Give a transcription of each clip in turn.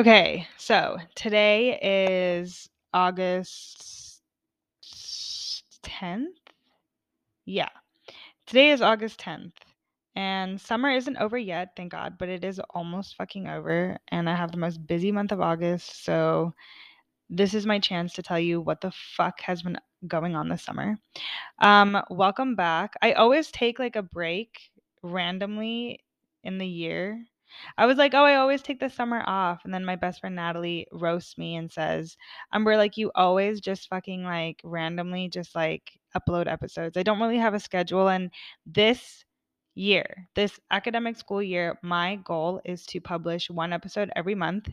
Okay, so today is August 10th. Yeah, today is August 10th. And summer isn't over yet, thank God, but it is almost fucking over. And I have the most busy month of August. So this is my chance to tell you what the fuck has been going on this summer. Um, welcome back. I always take like a break randomly in the year. I was like, oh, I always take the summer off. And then my best friend Natalie roasts me and says, Umber, like, you always just fucking like randomly just like upload episodes. I don't really have a schedule. And this year, this academic school year, my goal is to publish one episode every month.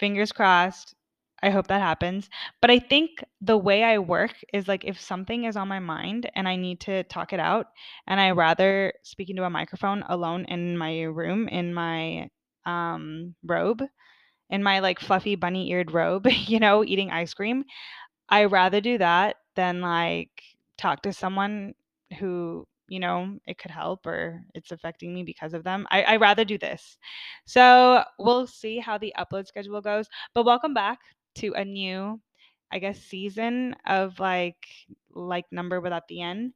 Fingers crossed. I hope that happens. But I think the way I work is like if something is on my mind and I need to talk it out, and I rather speak into a microphone alone in my room in my um, robe, in my like fluffy bunny eared robe, you know, eating ice cream, I rather do that than like talk to someone who you know it could help or it's affecting me because of them I, I rather do this so we'll see how the upload schedule goes but welcome back to a new i guess season of like like number without the end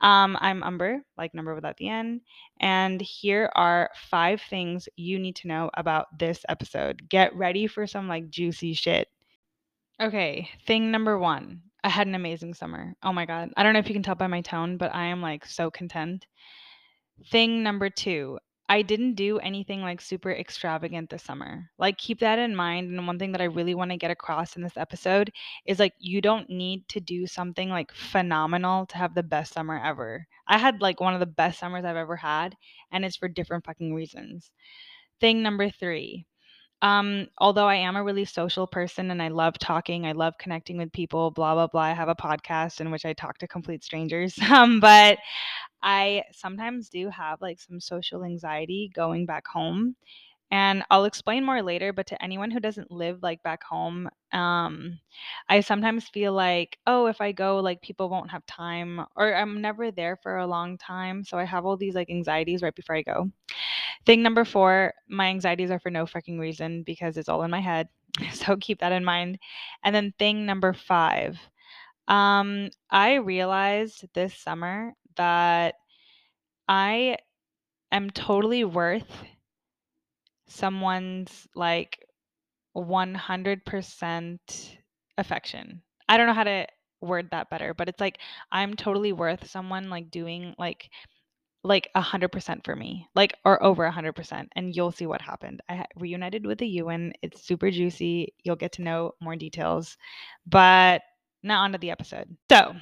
um i'm umber like number without the end and here are five things you need to know about this episode get ready for some like juicy shit okay thing number one I had an amazing summer. Oh my God. I don't know if you can tell by my tone, but I am like so content. Thing number two, I didn't do anything like super extravagant this summer. Like, keep that in mind. And one thing that I really want to get across in this episode is like, you don't need to do something like phenomenal to have the best summer ever. I had like one of the best summers I've ever had, and it's for different fucking reasons. Thing number three, um, although I am a really social person and I love talking, I love connecting with people, blah, blah, blah. I have a podcast in which I talk to complete strangers. Um, but I sometimes do have like some social anxiety going back home. And I'll explain more later, but to anyone who doesn't live like back home, um, I sometimes feel like, oh, if I go, like people won't have time, or I'm never there for a long time. So I have all these like anxieties right before I go. Thing number four, my anxieties are for no fucking reason because it's all in my head. So keep that in mind. And then thing number five, um, I realized this summer that I am totally worth someone's like 100% affection. I don't know how to word that better, but it's like I'm totally worth someone like doing like like a hundred percent for me, like or over a hundred percent, and you'll see what happened. I reunited with the Ewan. It's super juicy. You'll get to know more details, but now onto the episode. So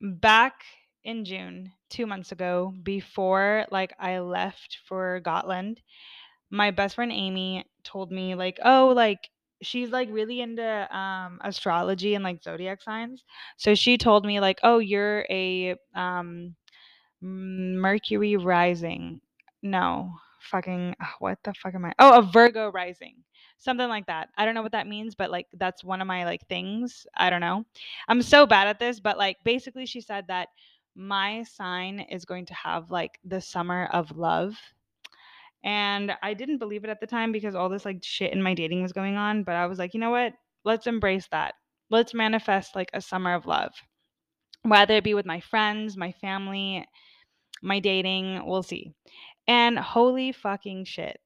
back in June, two months ago, before like I left for Gotland, my best friend Amy told me like, oh, like she's like really into um astrology and like zodiac signs. So she told me like, oh, you're a um Mercury rising. No, fucking what the fuck am I? Oh, a Virgo rising. Something like that. I don't know what that means, but like that's one of my like things. I don't know. I'm so bad at this, but like basically she said that my sign is going to have like the summer of love. And I didn't believe it at the time because all this like shit in my dating was going on, but I was like, "You know what? Let's embrace that. Let's manifest like a summer of love." Whether it be with my friends, my family, my dating, we'll see. And holy fucking shit.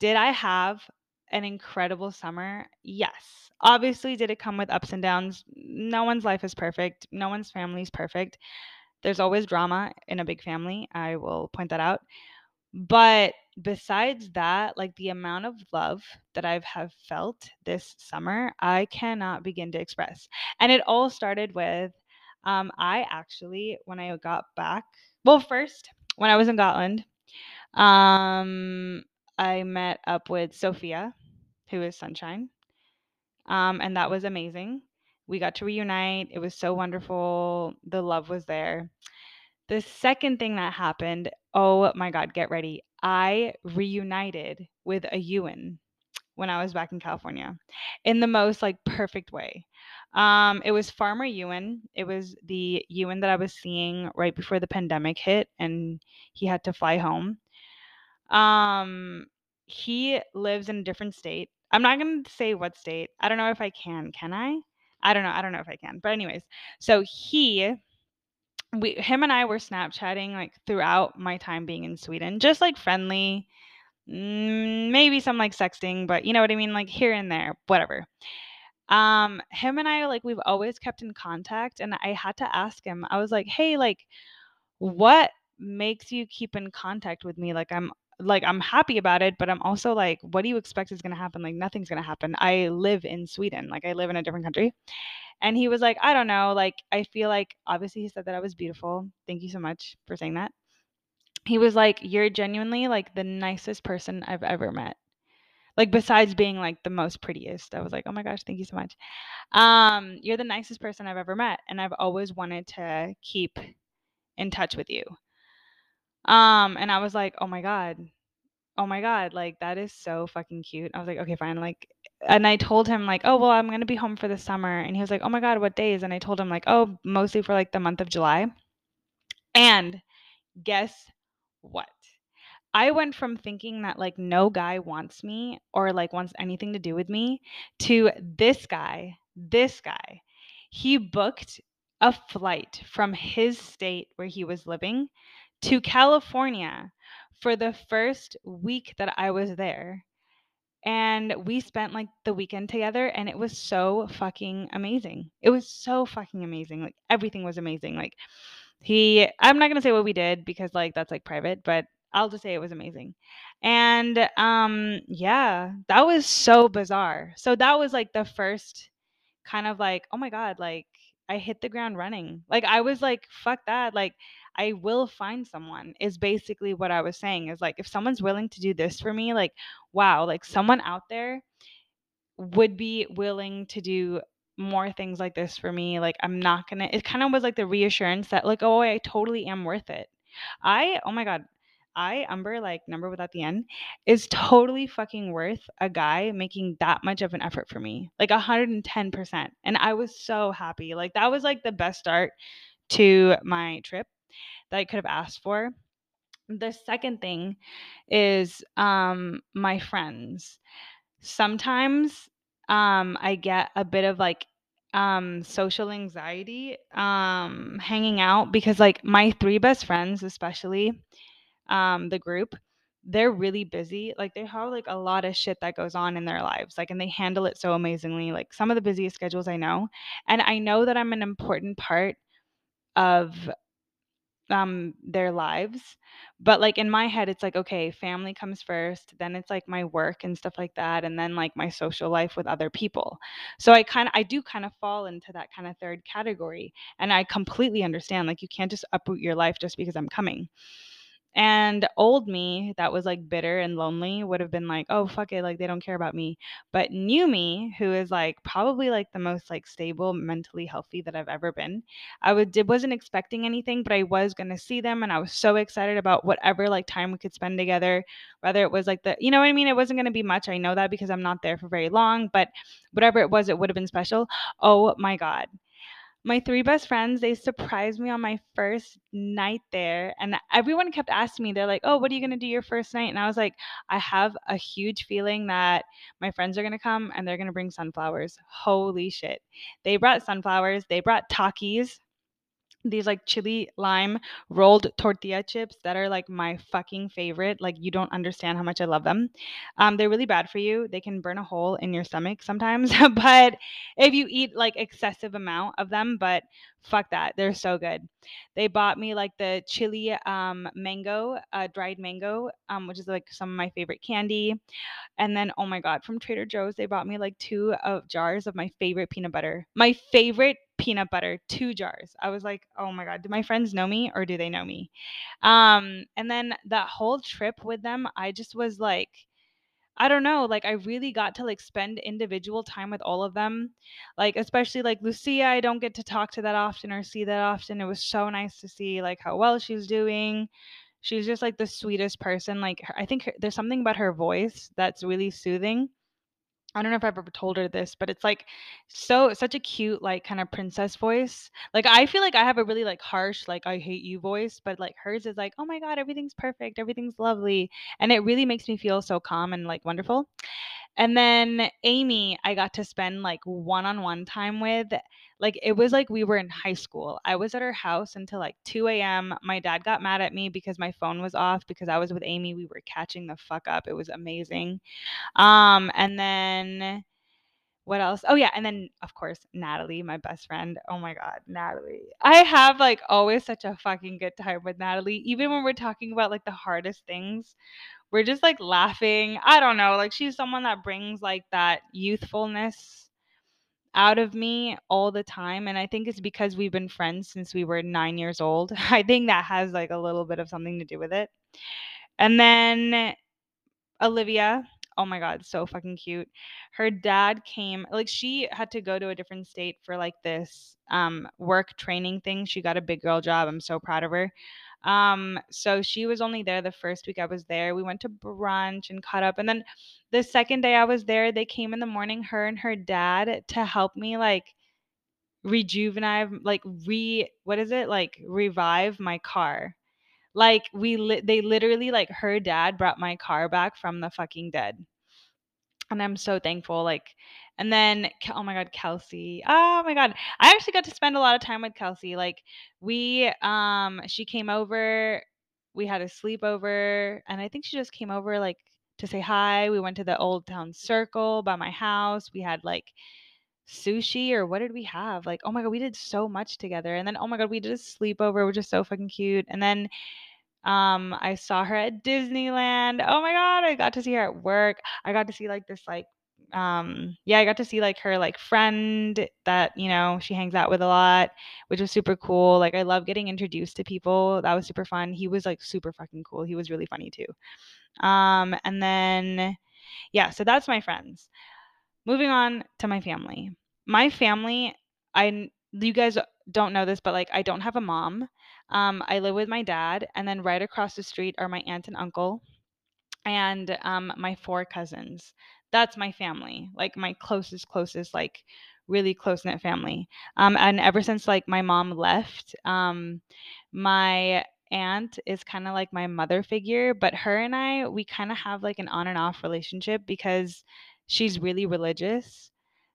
Did I have an incredible summer? Yes. Obviously, did it come with ups and downs? No one's life is perfect. No one's family is perfect. There's always drama in a big family. I will point that out. But besides that, like the amount of love that I've have felt this summer, I cannot begin to express. And it all started with um, I actually, when I got back well, first, when I was in Gotland, um, I met up with Sophia, who is Sunshine. Um, and that was amazing. We got to reunite. It was so wonderful. The love was there. The second thing that happened, oh my God, get ready. I reunited with a Ewan when I was back in California in the most like perfect way. Um, it was Farmer Ewan. It was the Ewan that I was seeing right before the pandemic hit and he had to fly home. Um, he lives in a different state. I'm not going to say what state. I don't know if I can. Can I? I don't know. I don't know if I can. But anyways, so he we him and I were Snapchatting like throughout my time being in Sweden, just like friendly, mm, maybe some like sexting, but you know what I mean, like here and there, whatever. Um, him and I like we've always kept in contact, and I had to ask him. I was like, "Hey, like, what makes you keep in contact with me? Like, I'm like I'm happy about it, but I'm also like, what do you expect is gonna happen? Like, nothing's gonna happen. I live in Sweden, like I live in a different country." And he was like, I don't know. Like, I feel like, obviously, he said that I was beautiful. Thank you so much for saying that. He was like, You're genuinely like the nicest person I've ever met. Like, besides being like the most prettiest. I was like, Oh my gosh, thank you so much. Um, you're the nicest person I've ever met. And I've always wanted to keep in touch with you. Um, and I was like, Oh my God. Oh my God. Like, that is so fucking cute. I was like, Okay, fine. Like, and I told him like, "Oh, well, I'm going to be home for the summer." And he was like, "Oh my god, what days?" And I told him like, "Oh, mostly for like the month of July." And guess what? I went from thinking that like no guy wants me or like wants anything to do with me to this guy, this guy. He booked a flight from his state where he was living to California for the first week that I was there and we spent like the weekend together and it was so fucking amazing. It was so fucking amazing. Like everything was amazing. Like he I'm not going to say what we did because like that's like private, but I'll just say it was amazing. And um yeah, that was so bizarre. So that was like the first kind of like, oh my god, like I hit the ground running. Like I was like, fuck that. Like I will find someone is basically what I was saying is like if someone's willing to do this for me, like wow, like someone out there would be willing to do more things like this for me. Like I'm not gonna it kind of was like the reassurance that like, oh I totally am worth it. I oh my god, I, Umber, like number without the end, is totally fucking worth a guy making that much of an effort for me. Like 110%. And I was so happy. Like that was like the best start to my trip that I could have asked for. The second thing is um my friends. Sometimes um I get a bit of like um social anxiety um hanging out because like my three best friends especially um the group they're really busy like they have like a lot of shit that goes on in their lives like and they handle it so amazingly like some of the busiest schedules i know and i know that i'm an important part of um their lives but like in my head it's like okay family comes first then it's like my work and stuff like that and then like my social life with other people. So i kind of i do kind of fall into that kind of third category and i completely understand like you can't just uproot your life just because i'm coming and old me that was like bitter and lonely would have been like, oh, fuck it. Like they don't care about me. But new me, who is like probably like the most like stable, mentally healthy that I've ever been, I would, wasn't expecting anything, but I was going to see them. And I was so excited about whatever like time we could spend together, whether it was like the, you know what I mean? It wasn't going to be much. I know that because I'm not there for very long, but whatever it was, it would have been special. Oh my God my three best friends they surprised me on my first night there and everyone kept asking me they're like oh what are you going to do your first night? And i was like i have a huge feeling that my friends are going to come and they're going to bring sunflowers. Holy shit. They brought sunflowers they brought takis these like chili lime rolled tortilla chips that are like my fucking favorite. Like you don't understand how much I love them. Um, they're really bad for you. They can burn a hole in your stomach sometimes, but if you eat like excessive amount of them, but fuck that, they're so good. They bought me like the chili um mango, uh, dried mango, um, which is like some of my favorite candy. And then, oh my God, from Trader Joe's, they bought me like two of jars of my favorite peanut butter. My favorite peanut butter, two jars. I was like, oh my God, do my friends know me or do they know me? Um, and then that whole trip with them, I just was like, I don't know, like I really got to like spend individual time with all of them. Like especially like Lucia, I don't get to talk to that often or see that often. It was so nice to see like how well she's doing. She's just like the sweetest person. Like her, I think her, there's something about her voice that's really soothing. I don't know if I've ever told her this, but it's like so such a cute like kind of princess voice. Like I feel like I have a really like harsh like I hate you voice, but like hers is like, "Oh my god, everything's perfect, everything's lovely." And it really makes me feel so calm and like wonderful. And then Amy, I got to spend like one-on-one time with. Like it was like we were in high school. I was at her house until like 2 a.m. My dad got mad at me because my phone was off because I was with Amy. We were catching the fuck up. It was amazing. Um, and then what else? Oh yeah, and then of course Natalie, my best friend. Oh my god, Natalie. I have like always such a fucking good time with Natalie, even when we're talking about like the hardest things. We're just like laughing. I don't know, like she's someone that brings like that youthfulness out of me all the time and I think it's because we've been friends since we were 9 years old. I think that has like a little bit of something to do with it. And then Olivia, oh my god, so fucking cute. Her dad came like she had to go to a different state for like this um work training thing. She got a big girl job. I'm so proud of her. Um so she was only there the first week I was there. We went to brunch and caught up and then the second day I was there, they came in the morning her and her dad to help me like rejuvenate like re what is it? Like revive my car. Like we li- they literally like her dad brought my car back from the fucking dead. And I'm so thankful like and then oh my god, Kelsey. Oh my god. I actually got to spend a lot of time with Kelsey. Like we um she came over, we had a sleepover and I think she just came over like to say hi. We went to the Old Town Circle by my house. We had like sushi or what did we have? Like, oh my god, we did so much together. And then oh my god, we did a sleepover, which is so fucking cute. And then um, I saw her at Disneyland. Oh my god, I got to see her at work. I got to see like this like um yeah, I got to see like her like friend that, you know, she hangs out with a lot, which was super cool. Like I love getting introduced to people. That was super fun. He was like super fucking cool. He was really funny too. Um and then yeah, so that's my friends. Moving on to my family. My family, I you guys don't know this, but like I don't have a mom. Um, I live with my dad, and then right across the street are my aunt and uncle, and um, my four cousins. That's my family, like my closest, closest, like really close knit family. Um, and ever since like my mom left, um, my aunt is kind of like my mother figure, but her and I, we kind of have like an on and off relationship because she's really religious,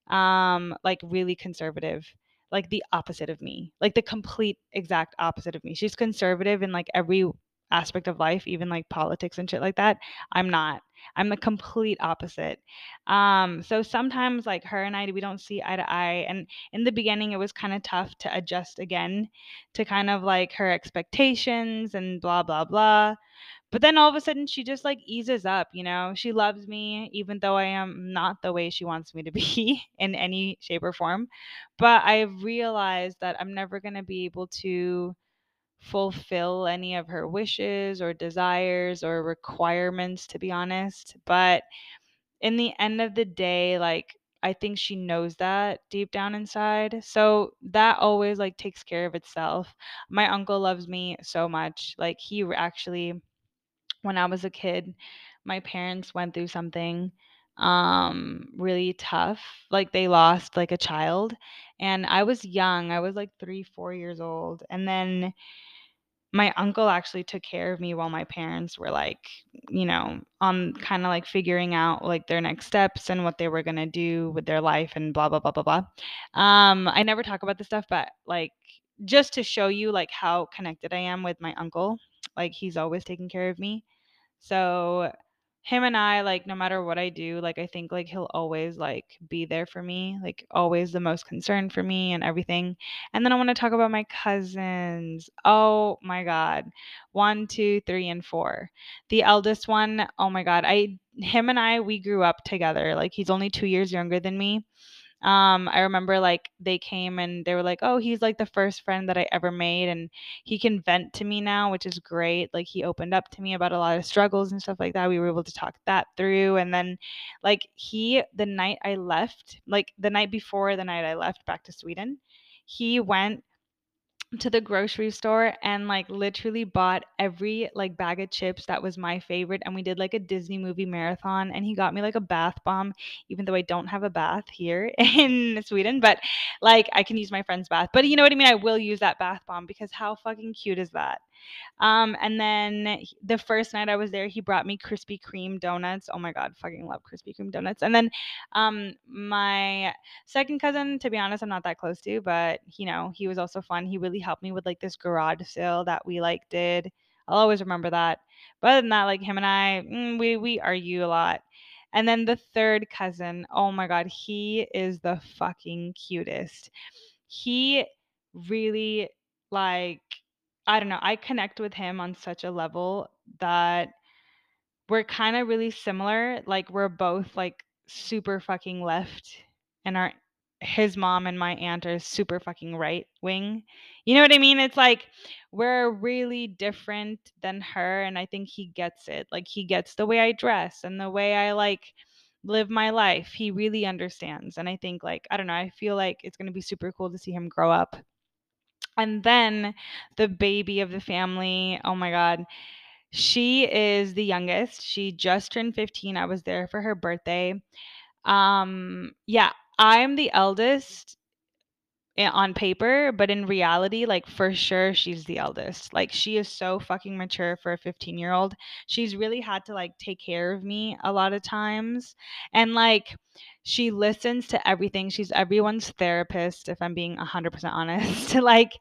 um, like really conservative like the opposite of me, like the complete exact opposite of me. She's conservative in like every aspect of life, even like politics and shit like that. I'm not. I'm the complete opposite. Um, so sometimes like her and I we don't see eye to eye. And in the beginning it was kind of tough to adjust again to kind of like her expectations and blah blah blah. But then all of a sudden she just like eases up, you know. She loves me even though I am not the way she wants me to be in any shape or form. But I've realized that I'm never going to be able to fulfill any of her wishes or desires or requirements to be honest. But in the end of the day, like I think she knows that deep down inside. So that always like takes care of itself. My uncle loves me so much. Like he actually when I was a kid, my parents went through something um really tough like they lost like a child and i was young i was like 3 4 years old and then my uncle actually took care of me while my parents were like you know on kind of like figuring out like their next steps and what they were going to do with their life and blah blah blah blah blah. Um i never talk about this stuff but like just to show you like how connected i am with my uncle like he's always taking care of me so him and I like no matter what I do, like I think like he'll always like be there for me, like always the most concerned for me and everything. And then I want to talk about my cousins. Oh my god. One, two, three, and four. The eldest one, oh my god. I him and I we grew up together. Like he's only two years younger than me. Um, I remember like they came and they were like, "Oh, he's like the first friend that I ever made and he can vent to me now, which is great." Like he opened up to me about a lot of struggles and stuff like that. We were able to talk that through and then like he the night I left, like the night before the night I left back to Sweden, he went to the grocery store and like literally bought every like bag of chips that was my favorite and we did like a Disney movie marathon and he got me like a bath bomb even though I don't have a bath here in Sweden but like I can use my friend's bath but you know what I mean? I will use that bath bomb because how fucking cute is that Um, and then the first night I was there, he brought me Krispy Kreme donuts. Oh my god, fucking love Krispy Kreme donuts. And then um, my second cousin, to be honest, I'm not that close to, but you know, he was also fun. He really helped me with like this garage sale that we like did. I'll always remember that. But other than that, like him and I, mm, we we argue a lot. And then the third cousin, oh my god, he is the fucking cutest. He really like I don't know, I connect with him on such a level that we're kind of really similar. Like we're both like super fucking left and our his mom and my aunt are super fucking right wing. You know what I mean? It's like we're really different than her and I think he gets it. Like he gets the way I dress and the way I like live my life. He really understands. And I think like I don't know, I feel like it's going to be super cool to see him grow up. And then the baby of the family, oh my god. She is the youngest. She just turned 15. I was there for her birthday. Um yeah, I'm the eldest on paper, but in reality, like for sure, she's the eldest. Like she is so fucking mature for a 15 year old. She's really had to like take care of me a lot of times. And like she listens to everything. She's everyone's therapist, if I'm being 100% honest. like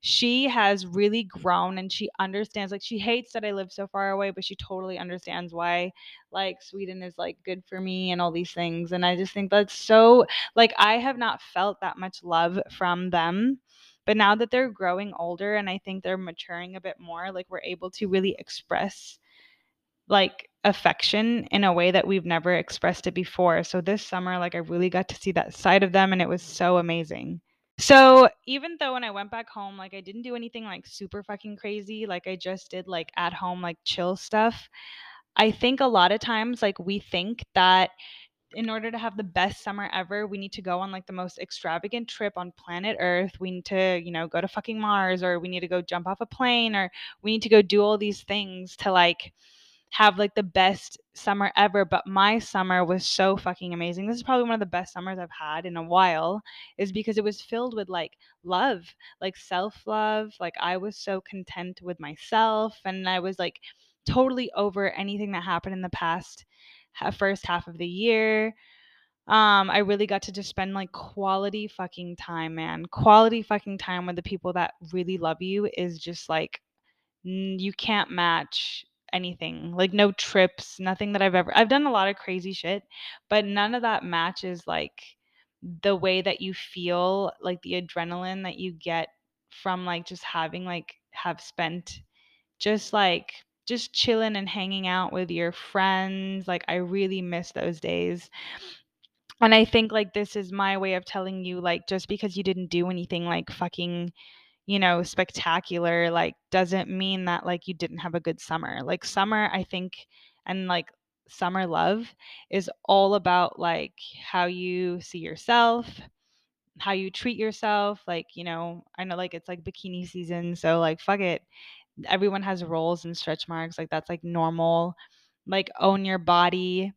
she has really grown and she understands, like she hates that I live so far away, but she totally understands why like Sweden is like good for me and all these things. And I just think that's so like I have not felt that much love from them. But now that they're growing older and I think they're maturing a bit more, like we're able to really express like affection in a way that we've never expressed it before. So this summer, like I really got to see that side of them and it was so amazing. So even though when I went back home, like I didn't do anything like super fucking crazy, like I just did like at home, like chill stuff. I think a lot of times, like we think that in order to have the best summer ever, we need to go on like the most extravagant trip on planet Earth. We need to, you know, go to fucking Mars or we need to go jump off a plane or we need to go do all these things to like have like the best summer ever, but my summer was so fucking amazing. This is probably one of the best summers I've had in a while, is because it was filled with like love, like self love. Like I was so content with myself, and I was like totally over anything that happened in the past first half of the year. Um, I really got to just spend like quality fucking time, man. Quality fucking time with the people that really love you is just like you can't match anything. Like no trips, nothing that I've ever I've done a lot of crazy shit, but none of that matches like the way that you feel, like the adrenaline that you get from like just having like have spent just like just chilling and hanging out with your friends. Like I really miss those days. And I think like this is my way of telling you like just because you didn't do anything like fucking you know, spectacular, like doesn't mean that like you didn't have a good summer. Like summer, I think, and like summer love is all about like how you see yourself, how you treat yourself. Like, you know, I know like it's like bikini season, so like fuck it. Everyone has rolls and stretch marks. Like that's like normal. Like own your body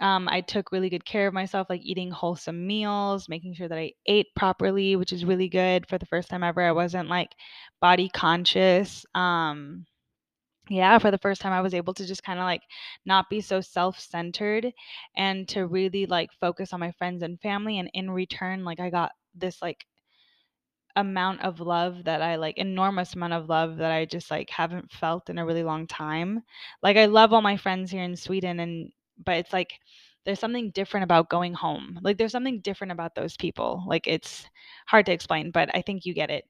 um, I took really good care of myself, like eating wholesome meals, making sure that I ate properly, which is really good for the first time ever. I wasn't like body conscious. Um, yeah, for the first time, I was able to just kind of like not be so self centered and to really like focus on my friends and family. And in return, like I got this like amount of love that I like enormous amount of love that I just like haven't felt in a really long time. Like I love all my friends here in Sweden and but it's like there's something different about going home. Like there's something different about those people. Like it's hard to explain, but I think you get it.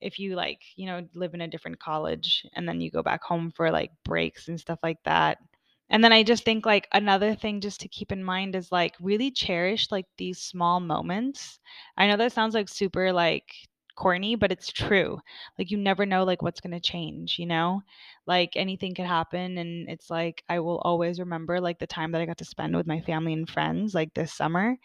If you like, you know, live in a different college and then you go back home for like breaks and stuff like that. And then I just think like another thing just to keep in mind is like really cherish like these small moments. I know that sounds like super like corny, but it's true. Like you never know like what's going to change, you know? Like anything could happen and it's like I will always remember like the time that I got to spend with my family and friends like this summer.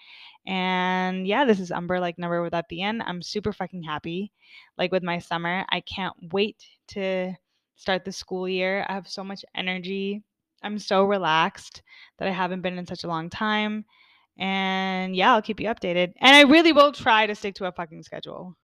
And yeah, this is Umber like never with the end. I'm super fucking happy like with my summer. I can't wait to start the school year. I have so much energy. I'm so relaxed that I haven't been in such a long time. And yeah, I'll keep you updated. And I really will try to stick to a fucking schedule.